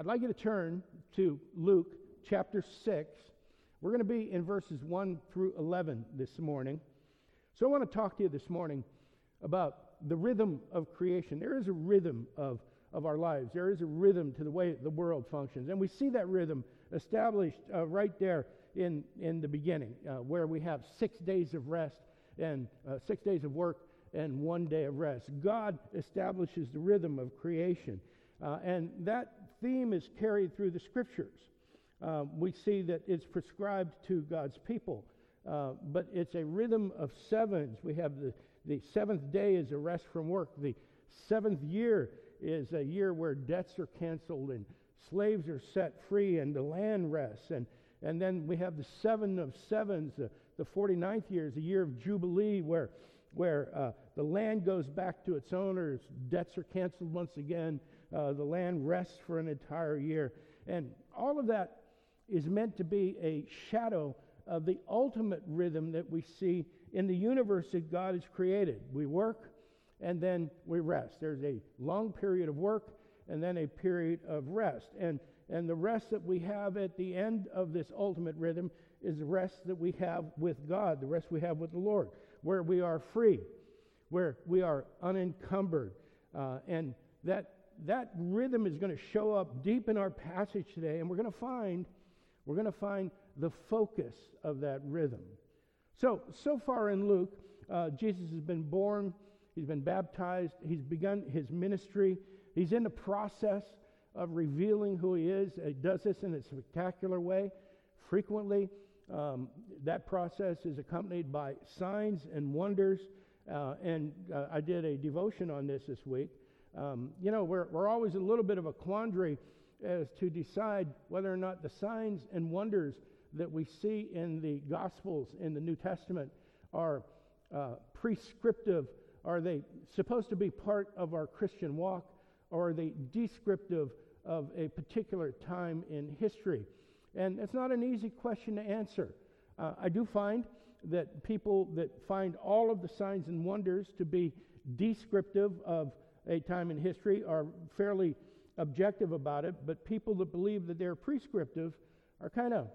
I'd like you to turn to Luke chapter 6. We're going to be in verses 1 through 11 this morning. So I want to talk to you this morning about the rhythm of creation. There is a rhythm of, of our lives, there is a rhythm to the way the world functions. And we see that rhythm established uh, right there in, in the beginning, uh, where we have six days of rest and uh, six days of work and one day of rest. God establishes the rhythm of creation. Uh, and that theme is carried through the scriptures. Uh, we see that it's prescribed to God's people, uh, but it's a rhythm of sevens. We have the, the seventh day is a rest from work. The seventh year is a year where debts are canceled and slaves are set free and the land rests. And, and then we have the seven of sevens. The, the 49th year is a year of Jubilee where, where uh, the land goes back to its owners, debts are canceled once again, uh, the land rests for an entire year. And all of that is meant to be a shadow of the ultimate rhythm that we see in the universe that God has created. We work and then we rest. There's a long period of work and then a period of rest. And, and the rest that we have at the end of this ultimate rhythm is the rest that we have with God, the rest we have with the Lord, where we are free, where we are unencumbered. Uh, and that that rhythm is going to show up deep in our passage today, and we're going to find we're going to find the focus of that rhythm. So, so far in Luke, uh, Jesus has been born, he's been baptized, he's begun his ministry, he's in the process of revealing who he is. He does this in a spectacular way. Frequently, um, that process is accompanied by signs and wonders. Uh, and uh, I did a devotion on this this week. Um, you know, we're, we're always a little bit of a quandary as to decide whether or not the signs and wonders that we see in the Gospels in the New Testament are uh, prescriptive. Are they supposed to be part of our Christian walk, or are they descriptive of a particular time in history? And it's not an easy question to answer. Uh, I do find that people that find all of the signs and wonders to be descriptive of a time in history are fairly objective about it, but people that believe that they're prescriptive are kind of,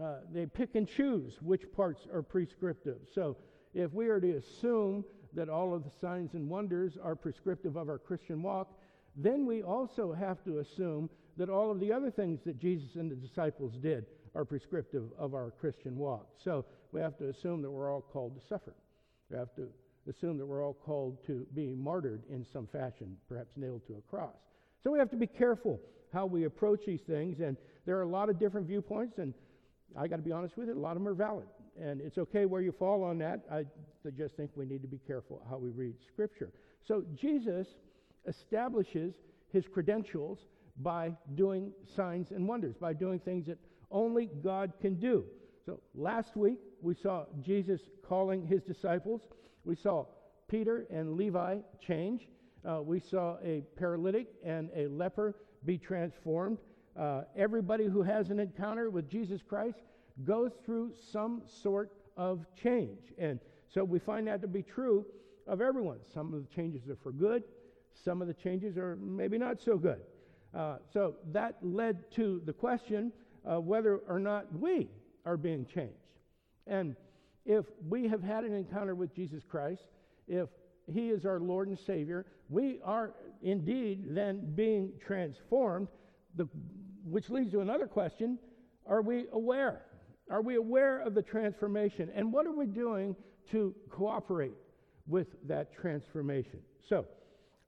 uh, they pick and choose which parts are prescriptive. So if we are to assume that all of the signs and wonders are prescriptive of our Christian walk, then we also have to assume that all of the other things that Jesus and the disciples did are prescriptive of our Christian walk. So we have to assume that we're all called to suffer. We have to assume that we're all called to be martyred in some fashion, perhaps nailed to a cross. So we have to be careful how we approach these things, and there are a lot of different viewpoints, and I got to be honest with you, a lot of them are valid. And it's okay where you fall on that. I just think we need to be careful how we read Scripture. So Jesus establishes his credentials by doing signs and wonders, by doing things that only God can do. So last week we saw Jesus calling his disciples we saw Peter and Levi change. Uh, we saw a paralytic and a leper be transformed. Uh, everybody who has an encounter with Jesus Christ goes through some sort of change. And so we find that to be true of everyone. Some of the changes are for good, some of the changes are maybe not so good. Uh, so that led to the question of whether or not we are being changed. And if we have had an encounter with Jesus Christ, if He is our Lord and Savior, we are indeed then being transformed, the, which leads to another question Are we aware? Are we aware of the transformation? And what are we doing to cooperate with that transformation? So,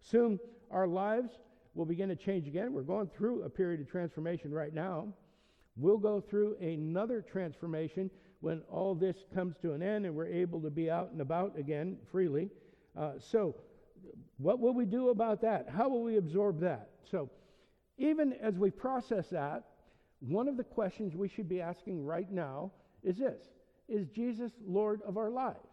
soon our lives will begin to change again. We're going through a period of transformation right now. We'll go through another transformation when all this comes to an end and we're able to be out and about again freely. Uh, so, what will we do about that? How will we absorb that? So, even as we process that, one of the questions we should be asking right now is this Is Jesus Lord of our lives?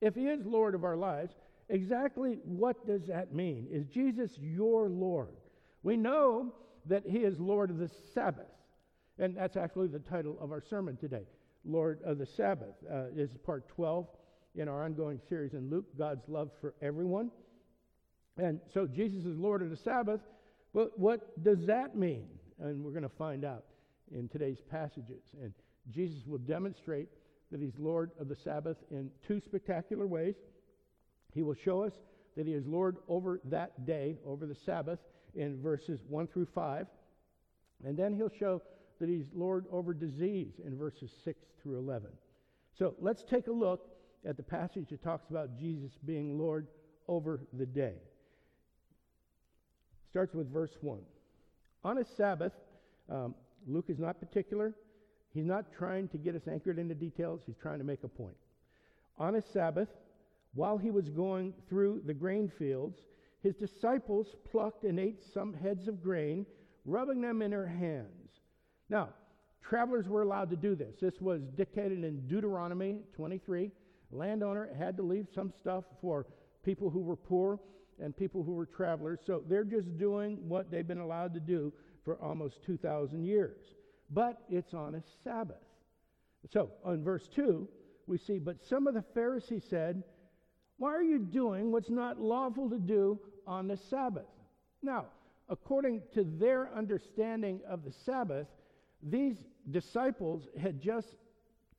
If He is Lord of our lives, exactly what does that mean? Is Jesus your Lord? We know that He is Lord of the Sabbath. And that's actually the title of our sermon today Lord of the Sabbath. Uh, this is part 12 in our ongoing series in Luke, God's love for everyone. And so Jesus is Lord of the Sabbath. But what does that mean? And we're going to find out in today's passages. And Jesus will demonstrate that he's Lord of the Sabbath in two spectacular ways. He will show us that he is Lord over that day, over the Sabbath, in verses 1 through 5. And then he'll show that he's Lord over disease in verses 6 through 11. So let's take a look at the passage that talks about Jesus being Lord over the day. Starts with verse 1. On a Sabbath, um, Luke is not particular. He's not trying to get us anchored into details. He's trying to make a point. On a Sabbath, while he was going through the grain fields, his disciples plucked and ate some heads of grain, rubbing them in their hands. Now, travelers were allowed to do this. This was dictated in Deuteronomy 23. Landowner had to leave some stuff for people who were poor and people who were travelers. So they're just doing what they've been allowed to do for almost 2,000 years. But it's on a Sabbath. So on verse 2, we see, But some of the Pharisees said, Why are you doing what's not lawful to do on the Sabbath? Now, according to their understanding of the Sabbath, these disciples had just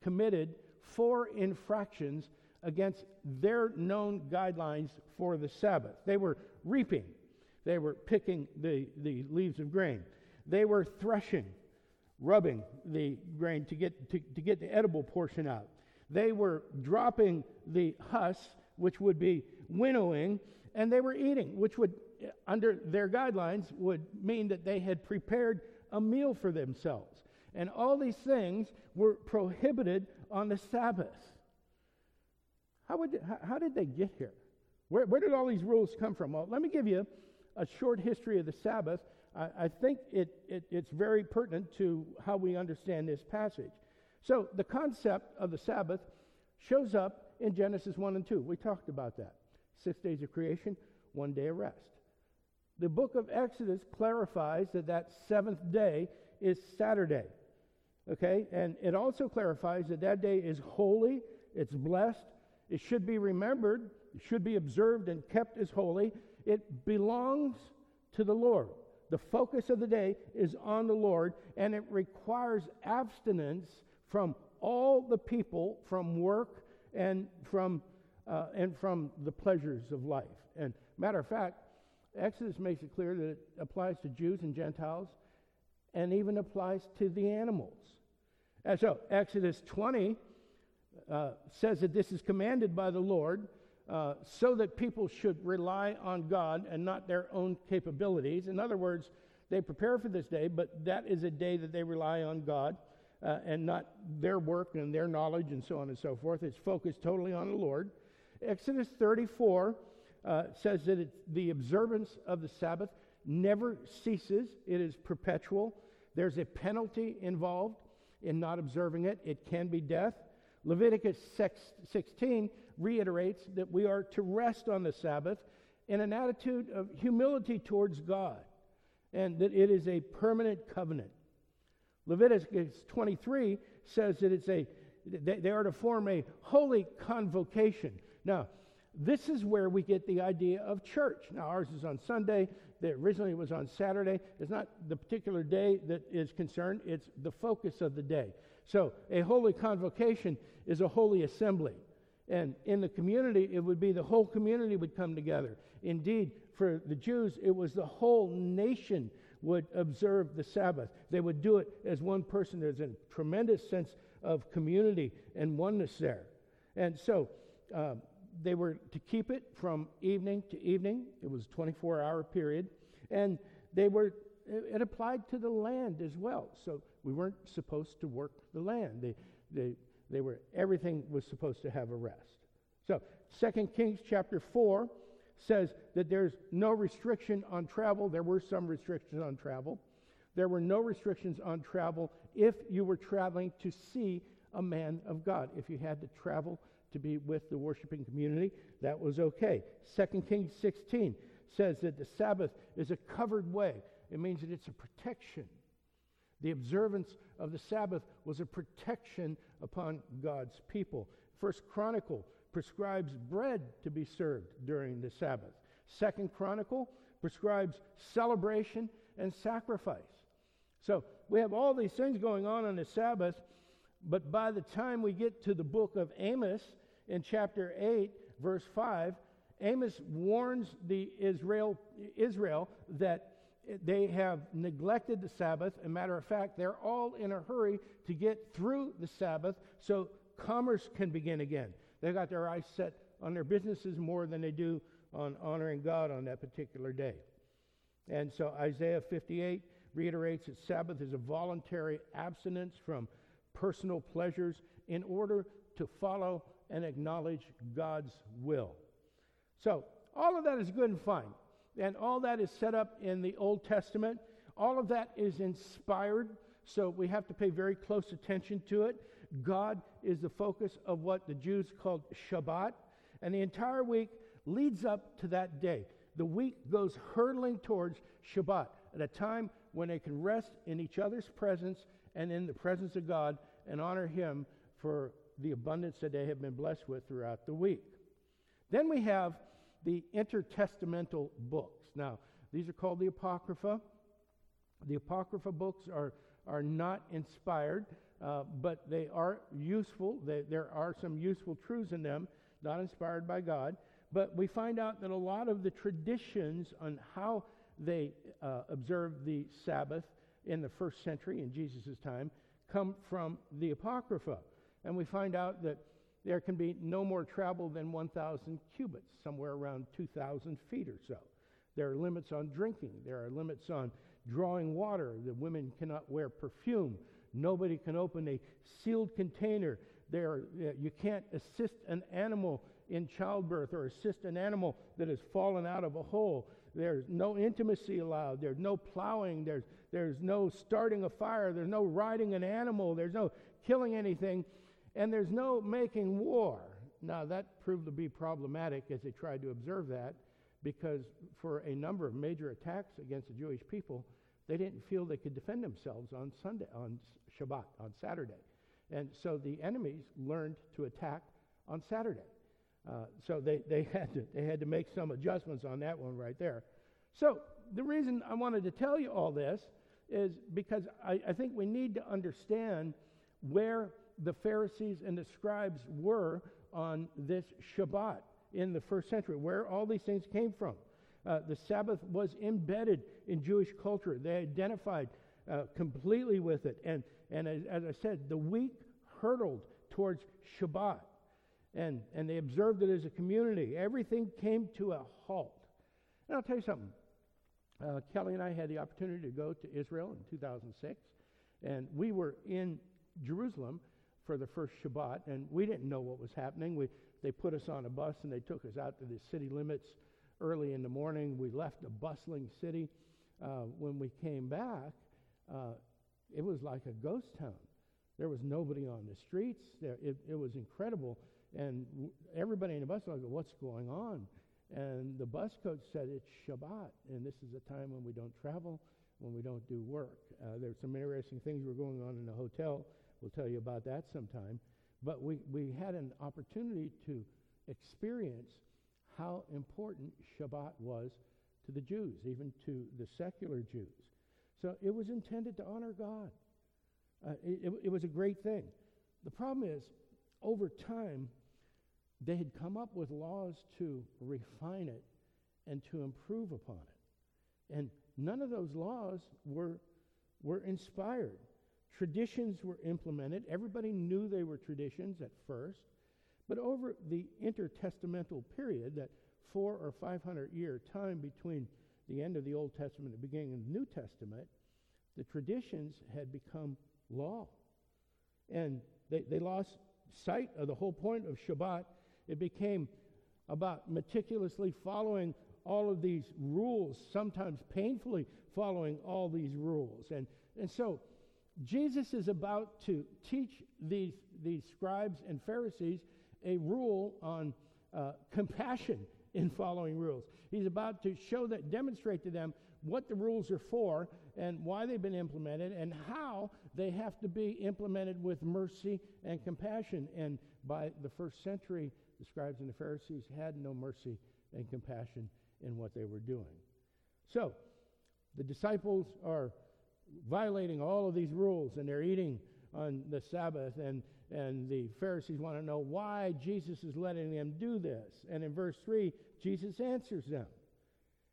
committed four infractions against their known guidelines for the Sabbath. They were reaping, they were picking the, the leaves of grain, they were threshing, rubbing the grain to get, to, to get the edible portion out. They were dropping the husk, which would be winnowing, and they were eating, which would, under their guidelines, would mean that they had prepared a meal for themselves. And all these things were prohibited on the Sabbath. How, would, how did they get here? Where, where did all these rules come from? Well, let me give you a short history of the Sabbath. I, I think it, it, it's very pertinent to how we understand this passage. So, the concept of the Sabbath shows up in Genesis 1 and 2. We talked about that. Six days of creation, one day of rest. The book of Exodus clarifies that that seventh day is Saturday. Okay? And it also clarifies that that day is holy, it's blessed, it should be remembered, it should be observed and kept as holy. It belongs to the Lord. The focus of the day is on the Lord, and it requires abstinence from all the people, from work, and from, uh, and from the pleasures of life. And matter of fact, Exodus makes it clear that it applies to Jews and Gentiles and even applies to the animals. And so, Exodus 20 uh, says that this is commanded by the Lord uh, so that people should rely on God and not their own capabilities. In other words, they prepare for this day, but that is a day that they rely on God uh, and not their work and their knowledge and so on and so forth. It's focused totally on the Lord. Exodus 34 uh, says that the observance of the Sabbath never ceases, it is perpetual. There's a penalty involved in not observing it, it can be death. Leviticus 16 reiterates that we are to rest on the Sabbath in an attitude of humility towards God and that it is a permanent covenant. Leviticus 23 says that it's a they, they are to form a holy convocation. Now, this is where we get the idea of church. Now, ours is on Sunday. The, originally, it was on Saturday. It's not the particular day that is concerned, it's the focus of the day. So, a holy convocation is a holy assembly. And in the community, it would be the whole community would come together. Indeed, for the Jews, it was the whole nation would observe the Sabbath. They would do it as one person. There's a tremendous sense of community and oneness there. And so uh, they were to keep it from evening to evening. It was a 24 hour period. And they were, it applied to the land as well. So we weren't supposed to work the land. They, they, they were, everything was supposed to have a rest. So 2 Kings chapter 4 says that there's no restriction on travel. There were some restrictions on travel. There were no restrictions on travel if you were traveling to see a man of God. If you had to travel to be with the worshiping community, that was okay. 2 Kings 16 says that the Sabbath is a covered way. It means that it's a protection. The observance of the Sabbath was a protection upon God's people. First Chronicle prescribes bread to be served during the Sabbath. Second Chronicle prescribes celebration and sacrifice. So we have all these things going on on the Sabbath, but by the time we get to the book of Amos in chapter 8, verse 5, Amos warns the Israel, Israel that they have neglected the Sabbath. As a matter of fact, they're all in a hurry to get through the Sabbath so commerce can begin again. They've got their eyes set on their businesses more than they do on honoring God on that particular day. And so Isaiah 58 reiterates that Sabbath is a voluntary abstinence from personal pleasures in order to follow and acknowledge God's will. So, all of that is good and fine. And all that is set up in the Old Testament. All of that is inspired, so we have to pay very close attention to it. God is the focus of what the Jews called Shabbat, and the entire week leads up to that day. The week goes hurtling towards Shabbat at a time when they can rest in each other's presence and in the presence of God and honor Him for the abundance that they have been blessed with throughout the week. Then we have the intertestamental books. Now, these are called the Apocrypha. The Apocrypha books are, are not inspired, uh, but they are useful. They, there are some useful truths in them, not inspired by God. But we find out that a lot of the traditions on how they uh, observed the Sabbath in the first century, in Jesus' time, come from the Apocrypha. And we find out that there can be no more travel than 1,000 cubits, somewhere around 2,000 feet or so. There are limits on drinking. There are limits on drawing water. The women cannot wear perfume. Nobody can open a sealed container. There, uh, you can't assist an animal in childbirth or assist an animal that has fallen out of a hole. There's no intimacy allowed. There's no plowing. There's, there's no starting a fire. There's no riding an animal. There's no killing anything. And there's no making war. Now, that proved to be problematic as they tried to observe that because for a number of major attacks against the Jewish people, they didn't feel they could defend themselves on Sunday, on Shabbat, on Saturday. And so the enemies learned to attack on Saturday. Uh, so they, they, had to, they had to make some adjustments on that one right there. So the reason I wanted to tell you all this is because I, I think we need to understand where the Pharisees and the scribes were on this Shabbat in the first century, where all these things came from. Uh, the Sabbath was embedded in Jewish culture. They identified uh, completely with it. And, and as, as, I said, the week hurtled towards Shabbat. And, and they observed it as a community. Everything came to a halt. And I'll tell you something. Uh, Kelly and I had the opportunity to go to Israel in 2006. And we were in Jerusalem for the first Shabbat, and we didn't know what was happening. We, they put us on a bus and they took us out to the city limits early in the morning. We left a bustling city. Uh, when we came back, uh, it was like a ghost town. There was nobody on the streets. There, it, it was incredible. And w- everybody in the bus was like, What's going on? And the bus coach said, It's Shabbat, and this is a time when we don't travel, when we don't do work. Uh, there's some interesting things were going on in the hotel We'll tell you about that sometime. But we, we had an opportunity to experience how important Shabbat was to the Jews, even to the secular Jews. So it was intended to honor God. Uh, it, it, was a great thing. The problem is, over time, they had come up with laws to refine it and to improve upon it. And none of those laws were, were inspired. Traditions were implemented. Everybody knew they were traditions at first. But over the intertestamental period, that four or five hundred year time between the end of the Old Testament and the beginning of the New Testament, the traditions had become law. And they, they lost sight of the whole point of Shabbat. It became about meticulously following all of these rules, sometimes painfully following all these rules. And, and so Jesus is about to teach these, these scribes and Pharisees a rule on uh, compassion in following rules. He's about to show that, demonstrate to them what the rules are for and why they've been implemented and how they have to be implemented with mercy and compassion. And by the first century, the scribes and the Pharisees had no mercy and compassion in what they were doing. So, the disciples are violating all of these rules and they're eating on the Sabbath. And, and the Pharisees want to know why Jesus is letting them do this. And in verse 3, Jesus answers them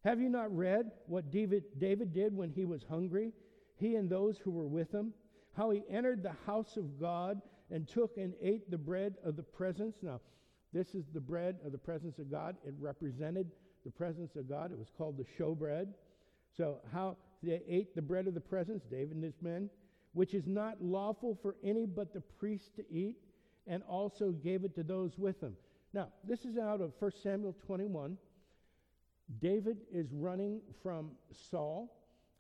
Have you not read what David, David did when he was hungry, he and those who were with him? How he entered the house of God and took and ate the bread of the presence. Now, this is the bread of the presence of God. It represented the presence of God. It was called the showbread. So, how they ate the bread of the presence, David and his men, which is not lawful for any but the priest to eat, and also gave it to those with him. Now, this is out of 1 Samuel 21. David is running from Saul,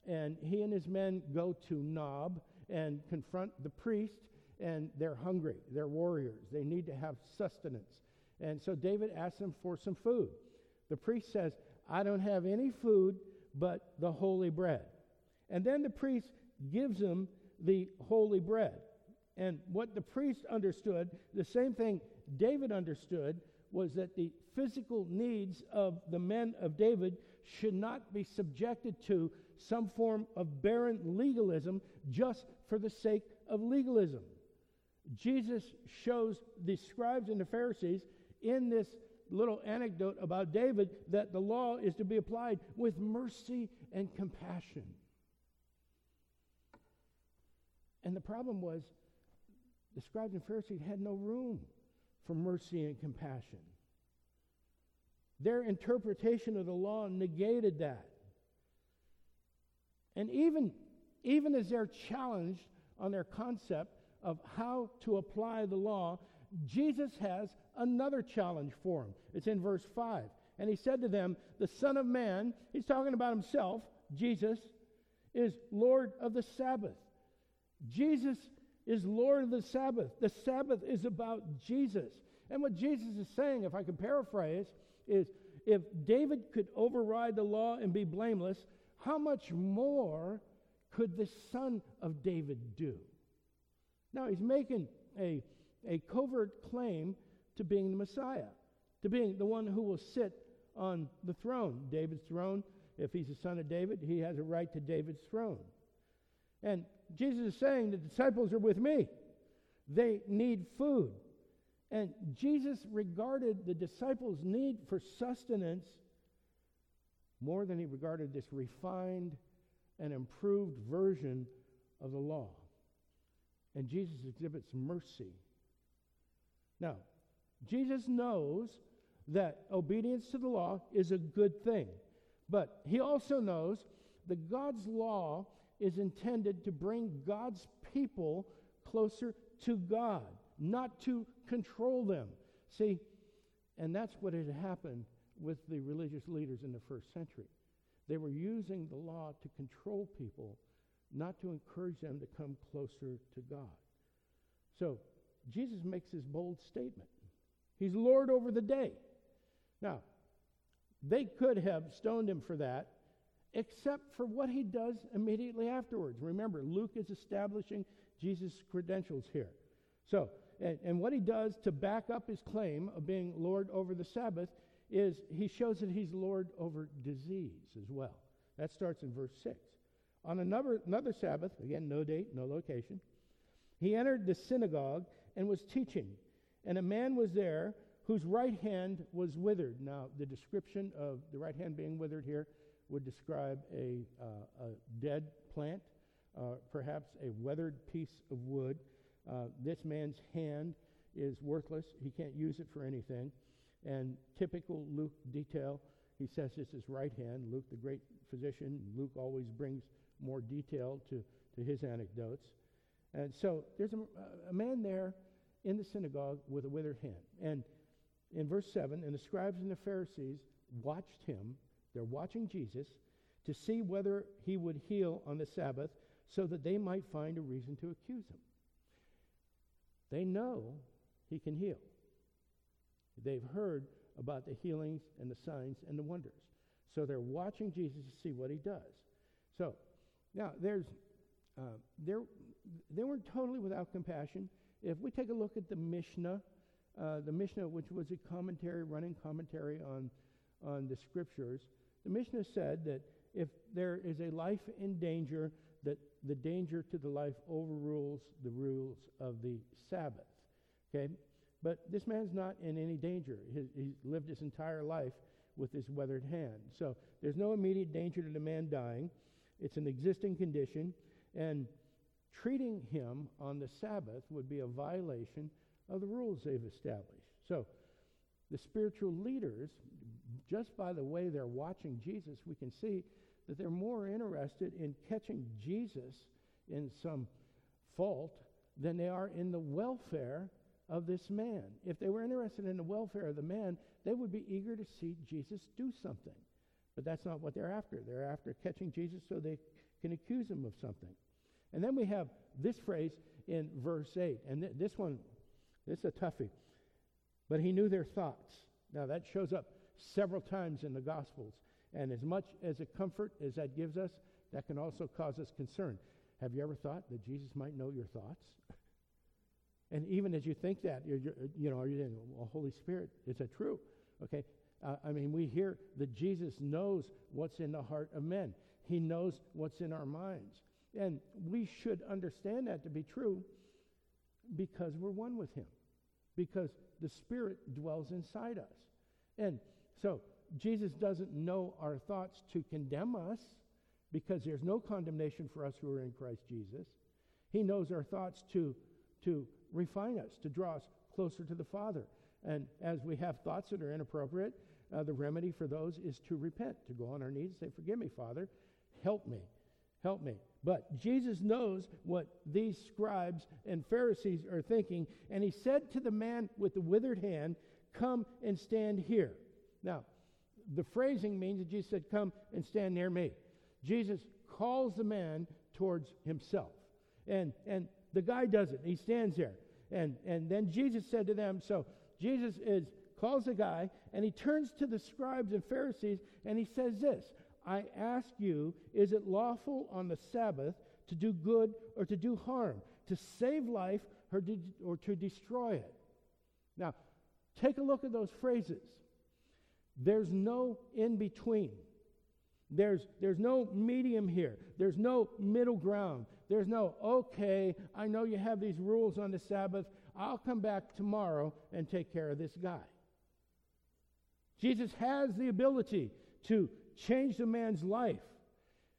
and he and his men go to Nob and confront the priest, and they're hungry. They're warriors. They need to have sustenance. And so David asks them for some food. The priest says, I don't have any food but the holy bread. And then the priest gives him the holy bread. And what the priest understood, the same thing David understood, was that the physical needs of the men of David should not be subjected to some form of barren legalism just for the sake of legalism. Jesus shows the scribes and the Pharisees in this little anecdote about David that the law is to be applied with mercy and compassion. And the problem was the scribes and Pharisees had no room for mercy and compassion. Their interpretation of the law negated that. And even, even as they're challenged on their concept of how to apply the law, Jesus has another challenge for them. It's in verse 5. And he said to them, The Son of Man, he's talking about himself, Jesus, is Lord of the Sabbath. Jesus is Lord of the Sabbath. The Sabbath is about Jesus. And what Jesus is saying, if I can paraphrase, is if David could override the law and be blameless, how much more could the son of David do? Now, he's making a, a covert claim to being the Messiah, to being the one who will sit on the throne, David's throne. If he's the son of David, he has a right to David's throne. And Jesus is saying the disciples are with me. They need food. And Jesus regarded the disciples' need for sustenance more than he regarded this refined and improved version of the law. And Jesus exhibits mercy. Now, Jesus knows that obedience to the law is a good thing, but he also knows that God's law is intended to bring God's people closer to God, not to control them. See, and that's what had happened with the religious leaders in the first century. They were using the law to control people, not to encourage them to come closer to God. So, Jesus makes this bold statement He's Lord over the day. Now, they could have stoned him for that, except for what he does immediately afterwards. Remember, Luke is establishing Jesus' credentials here. So, and, and, what he does to back up his claim of being Lord over the Sabbath is he shows that he's Lord over disease as well. That starts in verse 6. On another, another Sabbath, again, no date, no location, he entered the synagogue and was teaching. And a man was there whose right hand was withered. Now, the description of the right hand being withered here would describe a, uh, a dead plant, uh, perhaps a weathered piece of wood. Uh, this man's hand is worthless. He can't use it for anything. And typical Luke detail, he says it's his right hand. Luke, the great physician, Luke always brings more detail to, to his anecdotes. And so there's a, a man there in the synagogue with a withered hand. And in verse 7, and the scribes and the Pharisees watched him, they're watching Jesus, to see whether he would heal on the Sabbath so that they might find a reason to accuse him. They know he can heal. They've heard about the healings and the signs and the wonders. So they're watching Jesus to see what he does. So now there's uh, they weren't totally without compassion. If we take a look at the Mishnah, uh, the Mishnah, which was a commentary, running commentary on, on the scriptures, the Mishnah said that if there is a life in danger, that the danger to the life overrules the rules of the Sabbath. Okay? But this man's not in any danger. He, he's lived his entire life with his weathered hand. So there's no immediate danger to the man dying. It's an existing condition. And treating him on the Sabbath would be a violation of the rules they've established. So the spiritual leaders, just by the way they're watching Jesus, we can see that they're more interested in catching Jesus in some fault than they are in the welfare of this man. If they were interested in the welfare of the man, they would be eager to see Jesus do something. But that's not what they're after. They're after catching Jesus so they can accuse him of something. And then we have this phrase in verse 8. And th- this one, this is a toughie. But he knew their thoughts. Now, that shows up several times in the Gospels. And as much as a comfort as that gives us, that can also cause us concern. Have you ever thought that Jesus might know your thoughts? and even as you think that, you're, you're, you know, are you thinking, well, Holy Spirit, is that true? Okay. Uh, I mean, we hear that Jesus knows what's in the heart of men. He knows what's in our minds. And we should understand that to be true because we're one with Him, because the Spirit dwells inside us. And so Jesus doesn't know our thoughts to condemn us because there's no condemnation for us who are in Christ Jesus. He knows our thoughts to, to refine us, to draw us closer to the Father. And as we have thoughts that are inappropriate, uh, the remedy for those is to repent, to go on our knees and say, Forgive me, Father. Help me. Help me. But Jesus knows what these scribes and Pharisees are thinking, and he said to the man with the withered hand, Come and stand here. Now, the phrasing means that Jesus said, Come and stand near me. Jesus calls the man towards himself. And, and the guy does it. He stands there. And, and then Jesus said to them, So Jesus is calls the guy, and he turns to the scribes and Pharisees, and he says this I ask you, is it lawful on the Sabbath to do good or to do harm, to save life or to, or to destroy it? Now, take a look at those phrases. There's no in between. There's, there's no medium here. There's no middle ground. There's no, okay, I know you have these rules on the Sabbath. I'll come back tomorrow and take care of this guy. Jesus has the ability to change the man's life.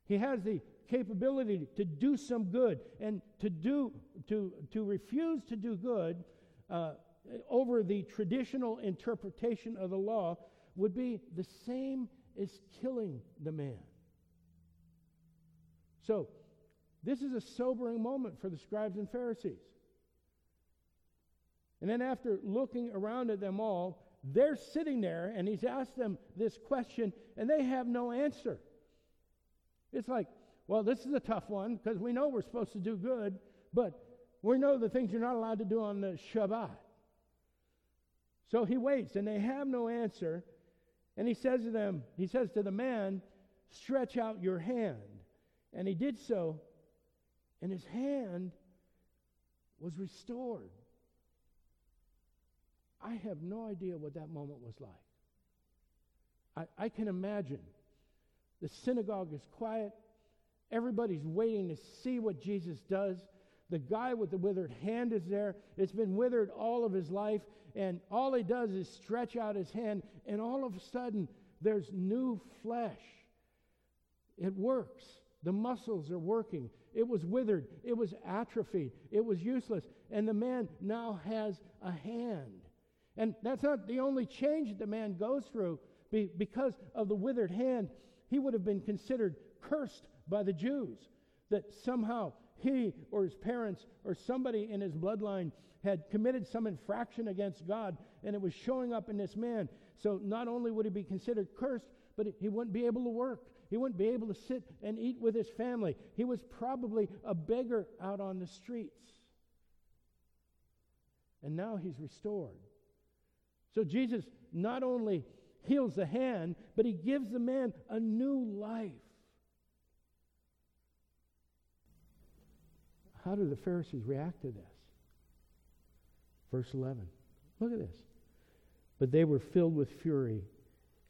He has the capability to do some good and to do to to refuse to do good uh, over the traditional interpretation of the law would be the same as killing the man. So, this is a sobering moment for the scribes and Pharisees. And then, after looking around at them all, they're sitting there and he's asked them this question and they have no answer. It's like, well, this is a tough one because we know we're supposed to do good, but we know the things you're not allowed to do on the Shabbat. So he waits and they have no answer. And he says to them, he says to the man, stretch out your hand. And he did so, and his hand was restored. I have no idea what that moment was like. I, I can imagine the synagogue is quiet, everybody's waiting to see what Jesus does. The guy with the withered hand is there. It's been withered all of his life, and all he does is stretch out his hand, and all of a sudden, there's new flesh. It works. The muscles are working. It was withered. It was atrophied. It was useless. And the man now has a hand. And that's not the only change that the man goes through. Be, because of the withered hand, he would have been considered cursed by the Jews. That somehow he or his parents or somebody in his bloodline had committed some infraction against God, and it was showing up in this man. So not only would he be considered cursed, but he wouldn't be able to work. He wouldn't be able to sit and eat with his family. He was probably a beggar out on the streets. And now he's restored. So Jesus not only heals the hand, but he gives the man a new life. How do the Pharisees react to this? Verse 11. Look at this. But they were filled with fury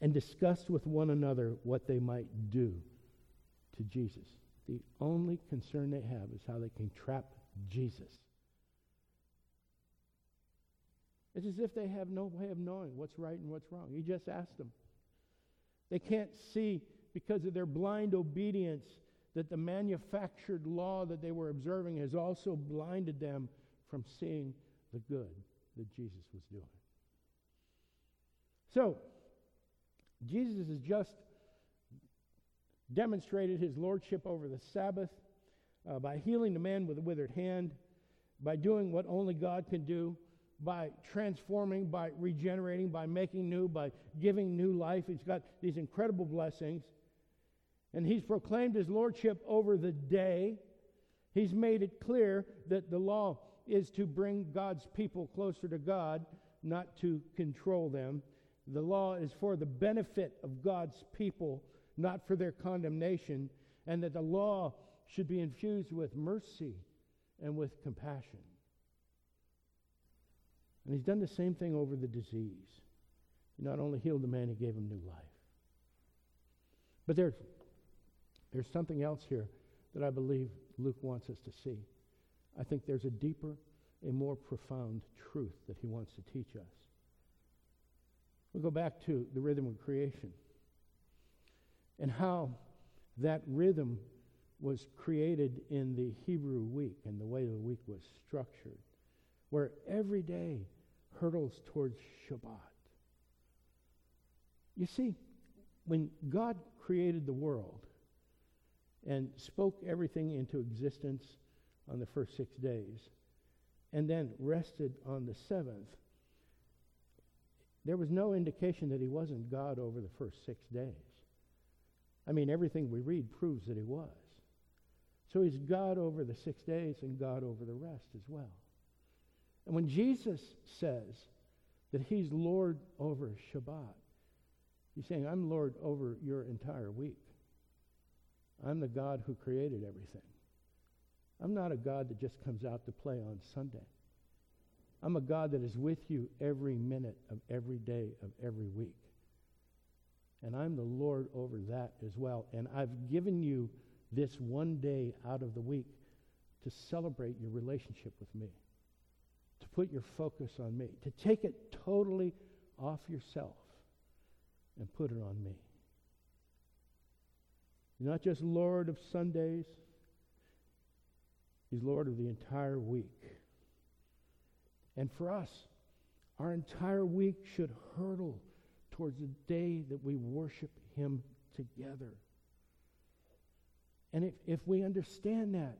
and discussed with one another what they might do to Jesus. The only concern they have is how they can trap Jesus. It's as if they have no way of knowing what's right and what's wrong. You just asked them. They can't see because of their blind obedience that the manufactured law that they were observing has also blinded them from seeing the good that Jesus was doing. So, Jesus has just demonstrated his lordship over the Sabbath uh, by healing the man with a withered hand, by doing what only God can do, by transforming, by regenerating, by making new, by giving new life. He's got these incredible blessings. And he's proclaimed his lordship over the day. He's made it clear that the law is to bring God's people closer to God, not to control them. The law is for the benefit of God's people, not for their condemnation, and that the law should be infused with mercy and with compassion. And he's done the same thing over the disease. He not only healed the man, he gave him new life. But there's, there's something else here that I believe Luke wants us to see. I think there's a deeper, a more profound truth that he wants to teach us. We'll go back to the rhythm of creation and how that rhythm was created in the Hebrew week and the way the week was structured, where every day hurtles towards Shabbat. You see, when God created the world and spoke everything into existence on the first six days, and then rested on the seventh, there was no indication that he wasn't God over the first six days. I mean, everything we read proves that he was. So he's God over the six days and God over the rest as well. And when Jesus says that he's Lord over Shabbat, he's saying, I'm Lord over your entire week. I'm the God who created everything. I'm not a God that just comes out to play on Sunday. I'm a God that is with you every minute of every day of every week. And I'm the Lord over that as well. And I've given you this one day out of the week to celebrate your relationship with me, to put your focus on me, to take it totally off yourself and put it on me. You're not just Lord of Sundays, He's Lord of the entire week. And for us, our entire week should hurtle towards the day that we worship Him together. And if, if we understand that,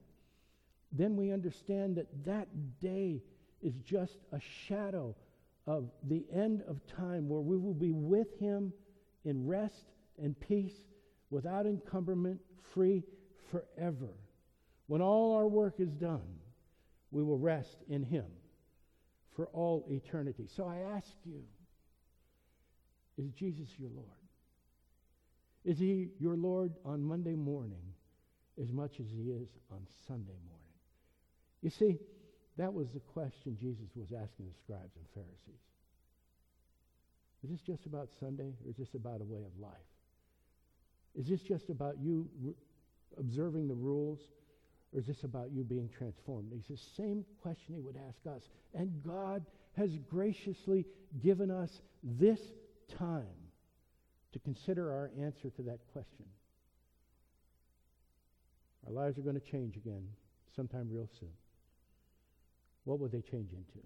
then we understand that that day is just a shadow of the end of time where we will be with Him in rest and peace, without encumberment, free forever. When all our work is done, we will rest in Him for all eternity. So I ask you, is Jesus your Lord? Is he your Lord on Monday morning as much as he is on Sunday morning? You see, that was the question Jesus was asking the scribes and Pharisees. Is this just about Sunday or is this about a way of life? Is this just about you re- observing the rules or is this about you being transformed? It's the same question he would ask us. And God has graciously given us this time to consider our answer to that question. Our lives are going to change again sometime real soon. What will they change into?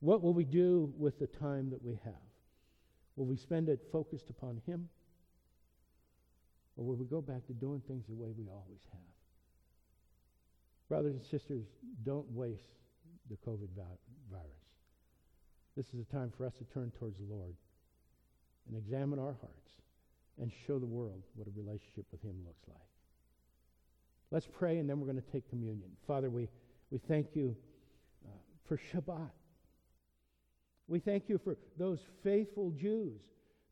What will we do with the time that we have? Will we spend it focused upon Him? Or will we go back to doing things the way we always have? Brothers and sisters, don't waste the COVID virus. This is a time for us to turn towards the Lord and examine our hearts and show the world what a relationship with Him looks like. Let's pray, and then we're going to take communion. Father, we, we thank you uh, for Shabbat. We thank you for those faithful Jews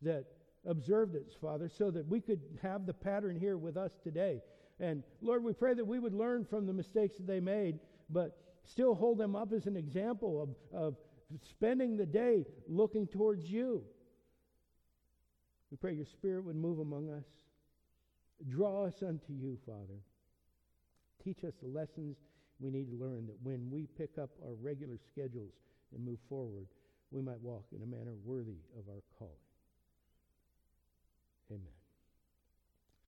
that observed it, Father, so that we could have the pattern here with us today. And Lord, we pray that we would learn from the mistakes that they made, but still hold them up as an example of, of spending the day looking towards you. We pray your Spirit would move among us. Draw us unto you, Father. Teach us the lessons we need to learn that when we pick up our regular schedules and move forward, we might walk in a manner worthy of our calling. Amen.